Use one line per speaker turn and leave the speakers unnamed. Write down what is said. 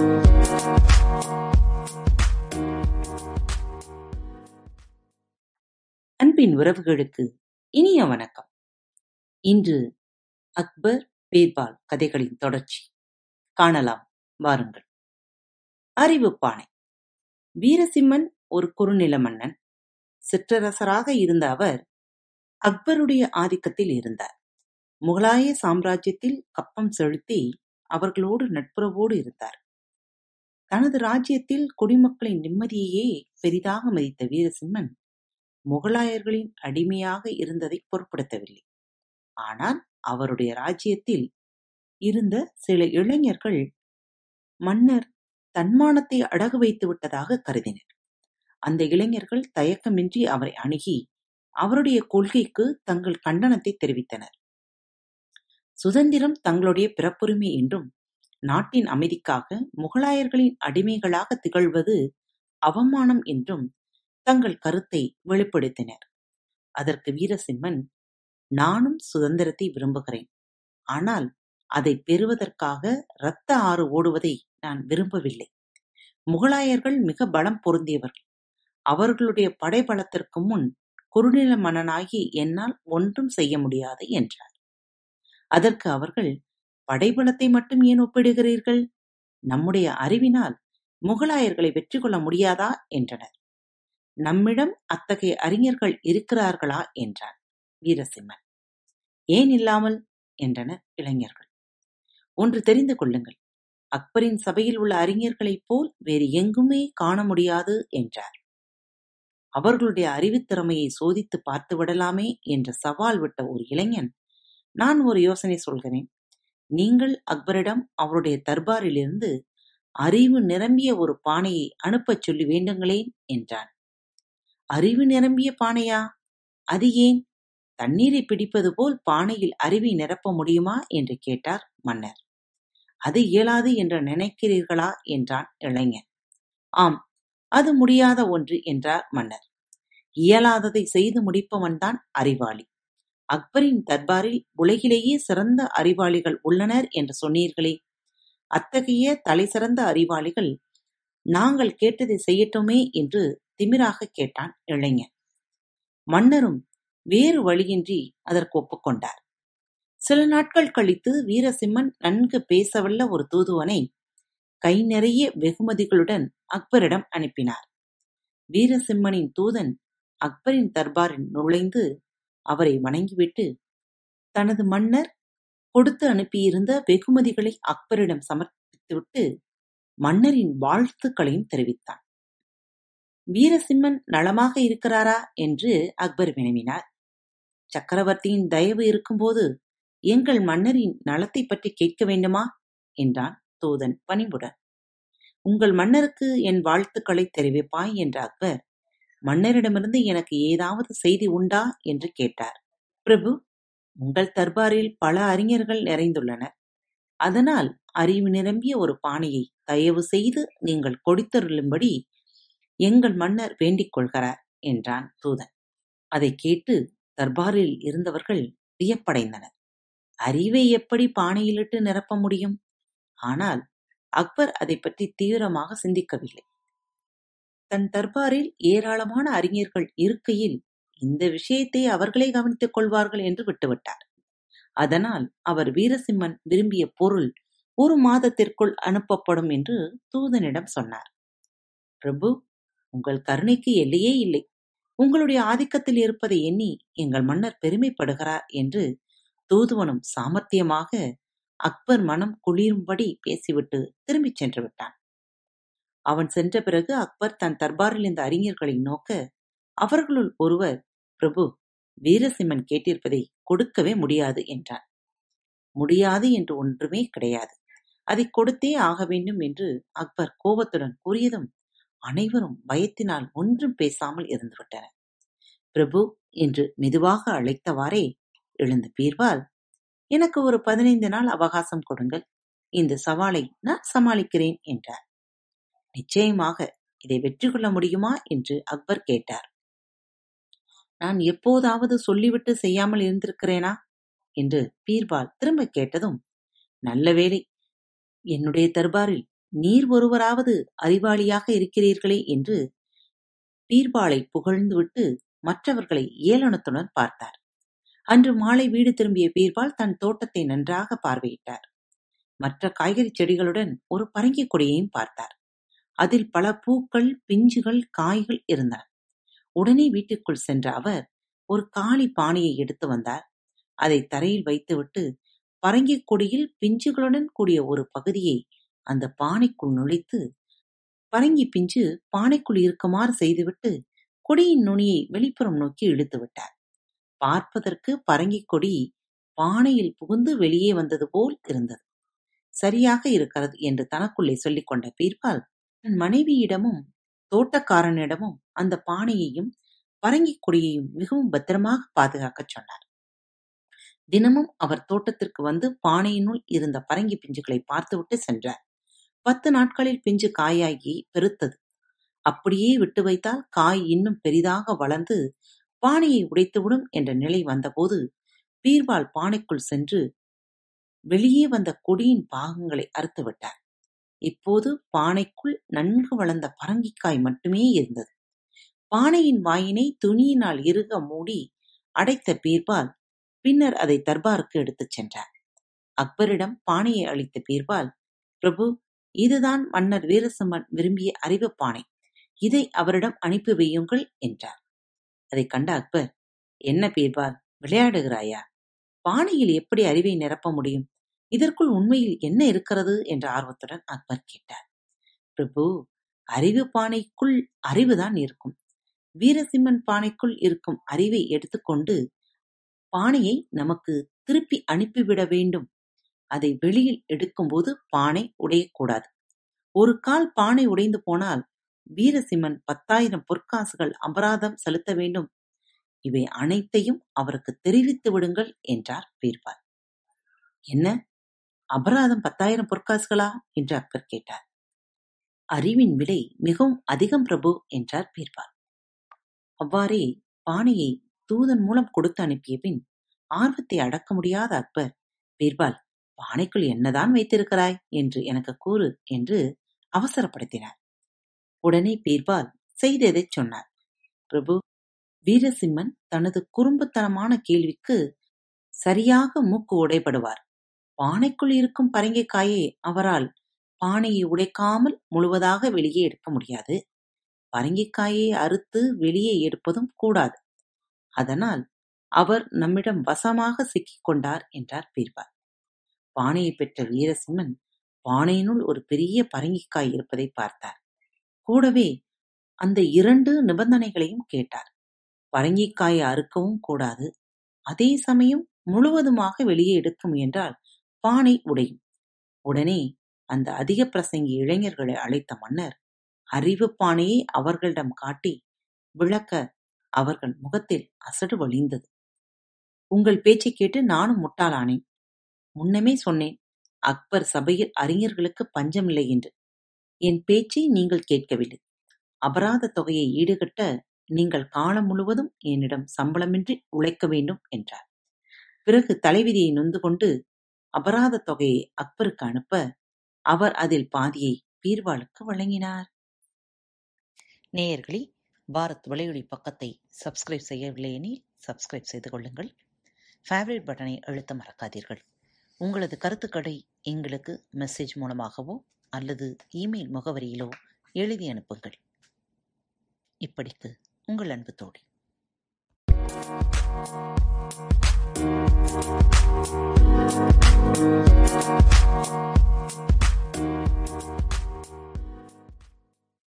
அன்பின் உறவுகளுக்கு இனிய வணக்கம். இன்று அக்பர் பீர்பால் கதைகளின் தொடர்ச்சி. காணலாம் வாருங்கள். அறிவுப்பானை வீரசிம்மன் ஒரு குறுநில மன்னன். சிற்றரசராக இருந்த அவர் அக்பருடைய ஆதிக்கத்தில் இருந்தார். முகலாய சாம்ராஜ்யத்தில் கப்பம் செலுத்தி அவர்களோடு நட்புறவோடு இருந்தார். தனது ராஜ்யத்தில் குடிமக்களின் நிம்மதியையே பெரிதாக மதித்த வீரசிம்மன் முகலாயர்களின் அடிமையாக இருந்ததை பொருட்படுத்தவில்லை. ஆனால் அவருடைய ராஜ்யத்தில் இருந்த சில இளைஞர்கள் மன்னர் தன்மானத்தை அடகு வைத்து விட்டதாக கருதினர். அந்த இளைஞர்கள் தயக்கமின்றி அவரை அணுகி அவருடைய கொள்கைக்கு தங்கள் கண்டனத்தை தெரிவித்தனர். சுதந்திரம் தங்களுடைய பிறப்புரிமை என்றும் நாட்டின் அமைதிக்காக முகலாயர்களின் அடிமைகளாக திகழ்வது அவமானம் என்றும் தங்கள் கருத்தை வெளிப்படுத்தினர். அதற்கு வீரசிம்மன் நானும் சுதந்திரத்தை விரும்புகிறேன். ஆனால் அதை பெறுவதற்காக இரத்த ஆறு ஓடுவதை நான் விரும்பவில்லை. முகலாயர்கள் மிக பலம் பொருந்தியவர்கள். அவர்களுடைய படைபலத்திற்கு முன் குறுநில மன்னனாகி என்னால் ஒன்றும் செய்ய முடியாது என்றார். அதற்கு அவர்கள் படைபலத்தை மட்டும் ஏன் ஒப்பிடுகிறீர்கள்? நம்முடைய அறிவினால் முகலாயர்களை வெற்றி கொள்ள முடியாதா? என்றனர். நம்மிடம் அத்தகைய அறிஞர்கள் இருக்கிறார்களா? என்றான் வீரசிம்மன். ஏன் இல்லாமல்? என்றனர் இளைஞர்கள். ஒன்று தெரிந்து கொள்ளுங்கள். அக்பரின் சபையில் உள்ள அறிஞர்களைப் போல் வேறு எங்குமே காண முடியாது என்றார். அவர்களுடைய அறிவுத்திறமையை சோதித்து பார்த்து விடலாமே? என்ற சவால் விட்ட ஒரு இளைஞன் நான் ஒரு யோசனை சொல்கிறேன். நீங்கள் அக்பரிடம் அவருடைய தர்பாரிலிருந்து அறிவு நிரம்பிய ஒரு பானையை அனுப்பச் சொல்லி வேண்டுங்களேன் என்றான். அறிவு நிரம்பிய பானையா? அது ஏன்? தண்ணீரை பிடிப்பது போல் பானையில் அறிவை நிரப்ப முடியுமா? என்று கேட்டார் மன்னர். அது இயலாது என்று நினைக்கிறீர்களா? என்றான் இளைஞன். ஆம் அது முடியாத ஒன்று என்றார் மன்னர். இயலாததை செய்து முடிப்பவன்தான் அறிவாளி. அக்பரின் தர்பாரில் உலகிலேயே சிறந்த அறிவாளிகள் உள்ளனர் என்று சொன்னீர்களே. அத்தகைய தலைசிறந்த அறிவாளிகள் நாங்கள் கேட்டதை செய்யட்டுமே என்று திமிராக கேட்டான் இளைஞன். மன்னரும் வேறு வழியின்றி அதற்கு ஒப்புக்கொண்டார் சில நாட்கள் கழித்து வீரசிம்மன் நன்கு பேசவல்ல ஒரு தூதுவனை கை நிறைய வெகுமதிகளுடன் அக்பரிடம் அனுப்பினார். வீரசிம்மனின் தூதன் அக்பரின் தர்பாரில் நுழைந்து அவரை வணங்கிவிட்டு தனது மன்னர் கொடுத்து அனுப்பியிருந்த வெகுமதிகளை அக்பரிடம் சமர்ப்பித்துவிட்டு மன்னரின் வாழ்த்துக்களையும் தெரிவித்தான். வீரசிம்மன் நலமாக இருக்கிறாரா? என்று அக்பர் வினவினார். சக்கரவர்த்தியின் தயவு இருக்கும்போது எங்கள் மன்னரின் நலத்தை பற்றி கேட்க வேண்டுமா? என்றான் தூதன் பணிவுடன். உங்கள் மன்னருக்கு என் வாழ்த்துக்களை தெரிவிப்பாய்? என்ற அக்பர். மன்னரிடமிருந்து எனக்கு ஏதாவது செய்தி உண்டா? என்று கேட்டார். பிரபு உங்கள் தர்பாரில் பல அறிஞர்கள் நிறைந்துள்ளனர். அதனால் அறிவு நிரம்பிய ஒரு பானையை தயவு செய்து நீங்கள் கொடுத்தருளும்படி எங்கள் மன்னர் வேண்டிக் கொள்கிறார் என்றான் தூதன். அதை கேட்டு தர்பாரில் இருந்தவர்கள் வியப்படைந்தனர். அறிவை எப்படி பானையிலிட்டு நிரப்ப முடியும்? ஆனால் அக்பர் அதை பற்றி தீவிரமாக சிந்திக்கவில்லை. தன் தர்பாரில் ஏராளமான அறிஞர்கள் இருக்கையில் இந்த விஷயத்தை அவர்களே கவனித்துக் கொள்வார்கள் என்று விட்டுவிட்டார். அதனால் அவர் வீரசிம்மன் விரும்பிய பொருள் ஒரு மாதத்திற்குள் அனுப்பப்படும் என்று தூதனிடம் சொன்னார். பிரபு உங்கள் கருணைக்கு எல்லையே இல்லை. உங்களுடைய ஆதிக்கத்தில் இருப்பதை எண்ணி எங்கள் மன்னர் பெருமைப்படுகிறார் என்று தூதுவனும் சாமர்த்தியமாக அக்பர் மனம் குளிரும்படி பேசிவிட்டு திரும்பிச் சென்று விட்டான். அவன் சென்ற பிறகு அக்பர் தன் தர்பாரில் இருந்த அறிஞர்களை நோக்க அவர்களுள் ஒருவர் பிரபு வீரசிம்மன் கேட்டிருப்பதை கொடுக்கவே முடியாது என்றான். முடியாது என்று ஒன்றுமே கிடையாது. அதை கொடுத்தே ஆக வேண்டும் என்று அக்பர் கோபத்துடன் கூறியதும் அனைவரும் பயத்தினால் ஒன்றும் பேசாமல் இருந்துவிட்டனர் பிரபு என்று மெதுவாக அழைத்தவாறே எழுந்து பீர்வால் எனக்கு ஒரு பதினைந்து நாள் அவகாசம் கொடுங்கள். இந்த சவாலை நான் சமாளிக்கிறேன் என்றார். நிச்சயமாக இதை வெற்றி கொள்ள முடியுமா? என்று அக்பர் கேட்டார். நான் எப்போதாவது சொல்லிவிட்டு செய்யாமல் இருந்திருக்கிறேனா? என்று பீர்பால் திரும்ப கேட்டதும் நல்ல வேளை என்னுடைய தர்பாரில் நீர் ஒருவராவது அறிவாளியாக இருக்கிறீர்களே என்று பீர்பாலை புகழ்ந்துவிட்டு மற்றவர்களை ஏளனத்துடன் பார்த்தார். அன்று மாலை வீடு திரும்பிய பீர்பால் தன் தோட்டத்தை நன்றாக பார்வையிட்டார். மற்ற காய்கறி செடிகளுடன் ஒரு பரங்கிக் கொடியையும் பார்த்தார். அதில் பல பூக்கள் பிஞ்சுகள் காய்கள் இருந்தன. உடனே வீட்டுக்குள் சென்ற அவர் ஒரு காலி பானையை எடுத்து வந்தார். அதை தரையில் வைத்துவிட்டு பரங்கிக் கொடியில் பிஞ்சுகளுடன் கூடிய ஒரு பகுதியை அந்த பானைக்குள் நுழைத்து பரங்கி பிஞ்சு பானைக்குள் இருக்குமாறு செய்துவிட்டு கொடியின் நுனியை வெளிப்புறம் நோக்கி இழுத்து விட்டார். பார்ப்பதற்கு பரங்கிக் கொடி பானையில் புகுந்து வெளியே வந்தது போல் இருந்தது. சரியாக இருக்கிறது என்று தனக்குள்ளே சொல்லிக் கொண்ட பீர்பால் தன் மனைவியிடமும் தோட்டக்காரனிடமும் அந்த பானையையும் பரங்கிக் கொடியையும் மிகவும் பத்திரமாக பாதுகாக்கச் சொன்னார். தினமும் அவர் தோட்டத்திற்கு வந்து பானையினுள் இருந்த பரங்கி பிஞ்சுகளை பார்த்துவிட்டு சென்றார். பத்து நாட்களில் பிஞ்சு காயாகி பெருத்தது. அப்படியே விட்டு வைத்தால் காய் இன்னும் பெரிதாக வளர்ந்து பானையை உடைத்துவிடும் என்ற நிலை வந்தபோது பீர்பால் பானைக்குள் சென்று வெளியே வந்த கொடியின் பாகங்களை அறுத்து விட்டார். இப்போது பானைக்குள் நன்கு வளர்ந்த பரங்கிக்காய் மட்டுமே இருந்தது. பானையின் வாயினை துணியினால் இறுக மூடி அடைத்த பீர்பால் பின்னர் அதை தர்பாருக்கு எடுத்துச் சென்றார். அக்பரிடம் பானையை அளித்த பீர்பால் பிரபு இதுதான் மன்னர் வீரசிம்மன் விரும்பிய அறிவுப் பானை. இதை அவரிடம் அனுப்பி வையுங்கள் என்றார். அதைக் கண்ட அக்பர் என்ன பீர்பால் விளையாடுகிறாயா? பானையில் எப்படி அறிவை நிரப்ப முடியும்? இதற்குள் உண்மையில் என்ன இருக்கிறது? என்ற ஆர்வத்துடன் அக்பர் கேட்டார். பிரபு அறிவு பானைக்குள் அறிவுதான் இருக்கும். வீரசிம்மன் பானைக்குள் இருக்கும் அறிவை எடுத்துக்கொண்டு பானையை நமக்கு திருப்பி அனுப்பிவிட வேண்டும். அதை வெளியில் எடுக்கும்போது பானை உடையக்கூடாது. ஒரு கால் பானை உடைந்து போனால் வீரசிம்மன் பத்தாயிரம் பொற்காசுகள் அபராதம் செலுத்த வேண்டும். இவை அனைத்தையும் அவருக்கு தெரிவித்து விடுங்கள் என்றார் பீர்பால். என்ன? அபராதம் பத்தாயிரம் பொற்காசுகளா? என்று அக்பர் கேட்டார். அறிவின் விலை மிகவும் அதிகம் பிரபு என்றார் பீர்பால். அவ்வாறே பானையை தூதன் மூலம் கொடுத்து அனுப்பிய பின் ஆர்வத்தை அடக்க முடியாத அக்பர் பீர்பால் பானைக்குள் என்னதான் வைத்திருக்கிறாய்? என்று எனக்கு கூறு என்று அவசரப்படுத்தினார். உடனே பீர்பால் செய்ததைச் சொன்னார். பிரபு வீரசிம்மன் தனது குறும்புத்தனமான கேள்விக்கு சரியாக மூக்கு உடைபடுவார். பானைக்குள் இருக்கும் பரங்கிக்காயை அவரால் பானையை உடைக்காமல் முழுவதாக வெளியே எடுக்க முடியாது. பரங்கிக்காயை அறுத்து வெளியே எடுப்பதும் கூடாது. அதனால் அவர் நம்மிடம் வசமாக சிக்கிக் கொண்டார் என்றார் பீர்பால். பானையை பெற்ற வீரசிம்மன் பானையினுள் ஒரு பெரிய பரங்கிக்காய் இருப்பதை பார்த்தார். கூடவே அந்த இரண்டு நிபந்தனைகளையும் கேட்டார். பரங்கிக்காயை அறுக்கவும் கூடாது. அதே சமயம் முழுவதுமாக வெளியே எடுக்க முயன்றால் பானை உடையும் உடனே அந்த அதிக பிரசங்கி இளைஞர்களை அழைத்த மன்னர் அறிவு பானையை அவர்களிடம் காட்டி விளக்க அவர்கள் முகத்தில் அசடு வழிந்தது. உங்கள் பேச்சைக் கேட்டு நானும் முட்டாளானேன். முன்னமே சொன்னேன் அக்பர் சபையில் அறிஞர்களுக்கு பஞ்சமில்லை என்று. என் பேச்சை நீங்கள் கேட்கவில்லை. அபராத தொகையை ஈடுகட்ட நீங்கள் காலம் முழுவதும் என்னிடம் சம்பளமின்றி உழைக்க வேண்டும் என்றார். பிறகு தலைவிதியை நொந்து கொண்டு அபராத தொகையை அக்பருக்கு அனுப்ப அவர் அதில் பாதியை பீர்வாலுக்கு வழங்கினார். நேயர்களே பாரத் வலையொலி பக்கத்தை சப்ஸ்கிரைப் செய்யவில்லை எனில் சப்ஸ்கிரைப் செய்து கொள்ளுங்கள். ஃபேவரட் பட்டனை அழுத்த மறக்காதீர்கள். உங்களது கருத்துக்களை எங்களுக்கு மெசேஜ் மூலமாகவோ அல்லது இமெயில் முகவரியிலோ எழுதி அனுப்புங்கள். இப்படிக்கு உங்கள் அன்பு தோழி. Thank you.